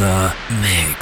the mix.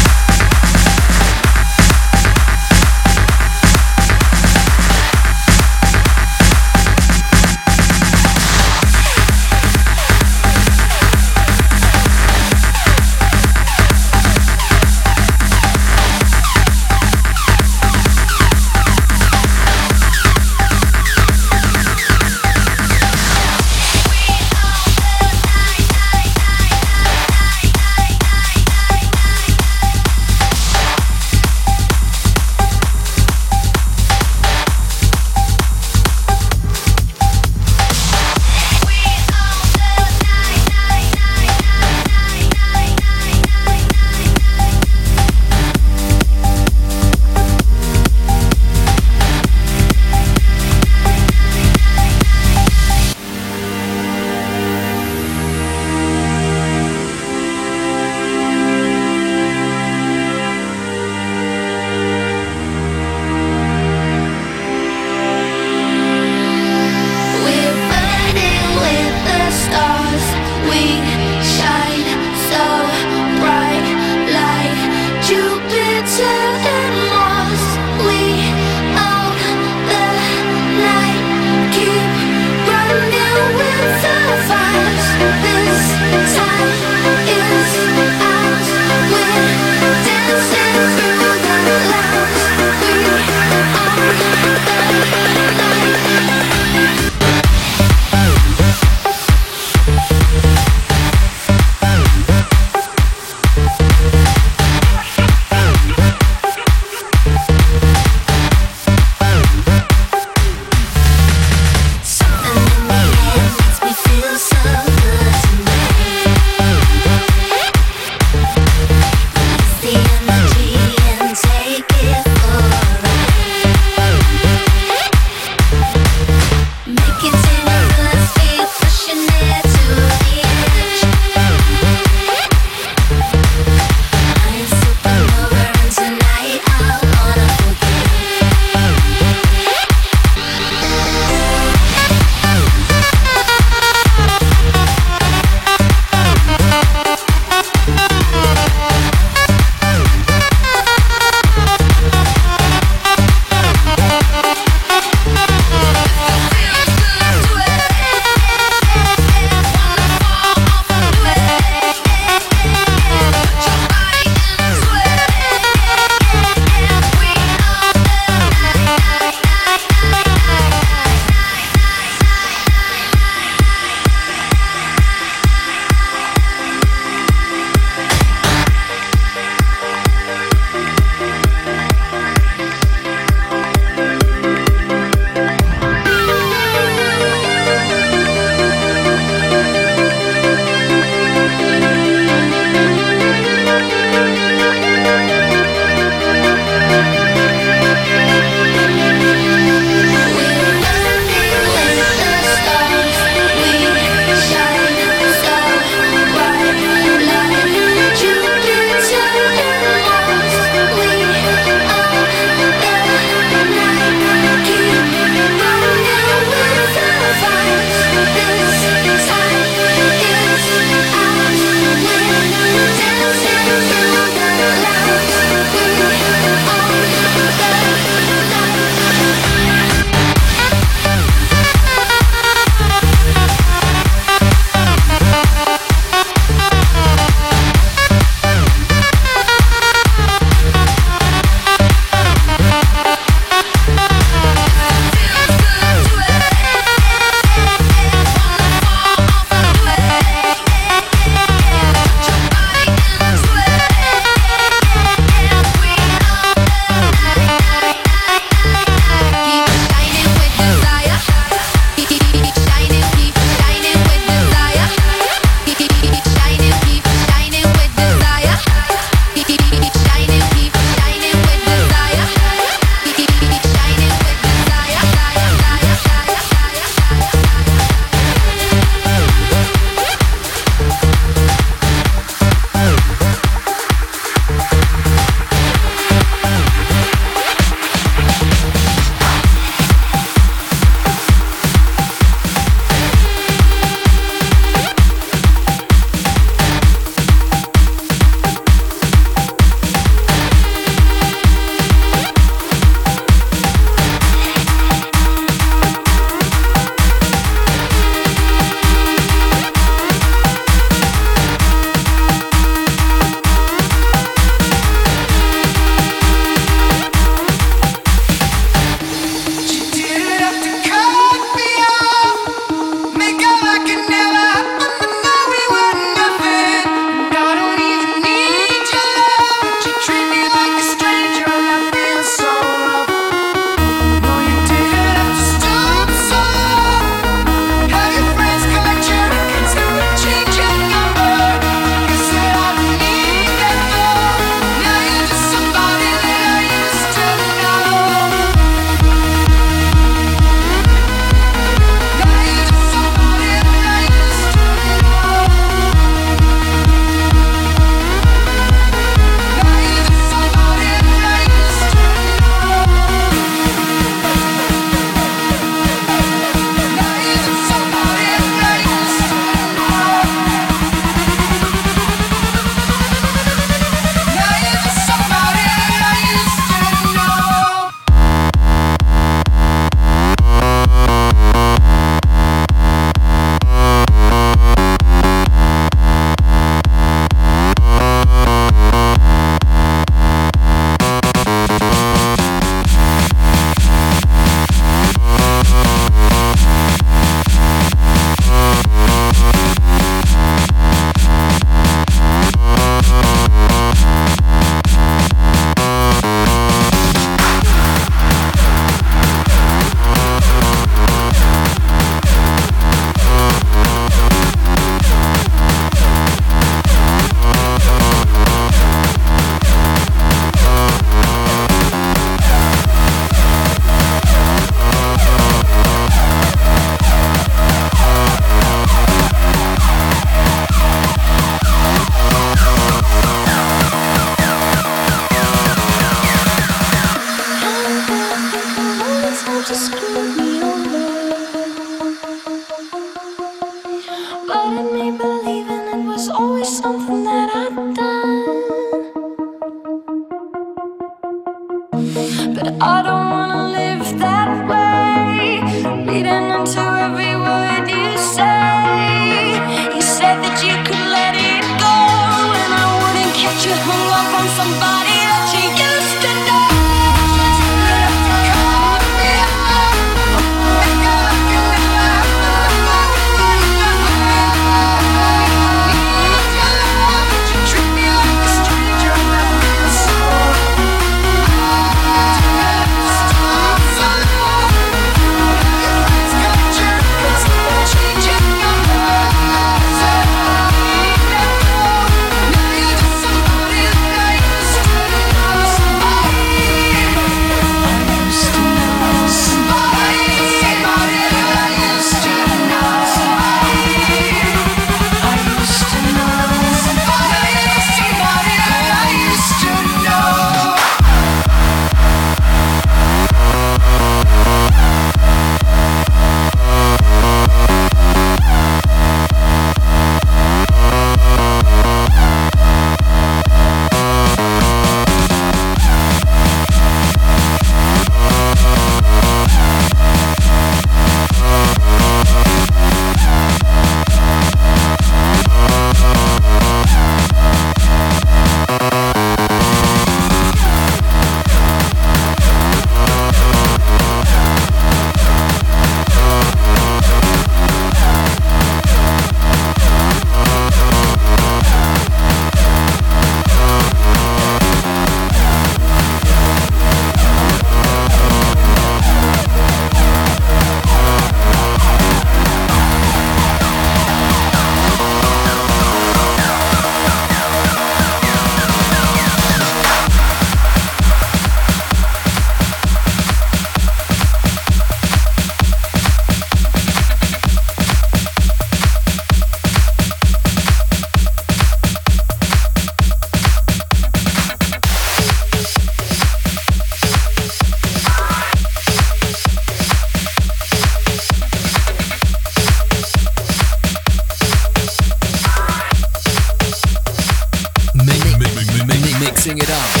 DJ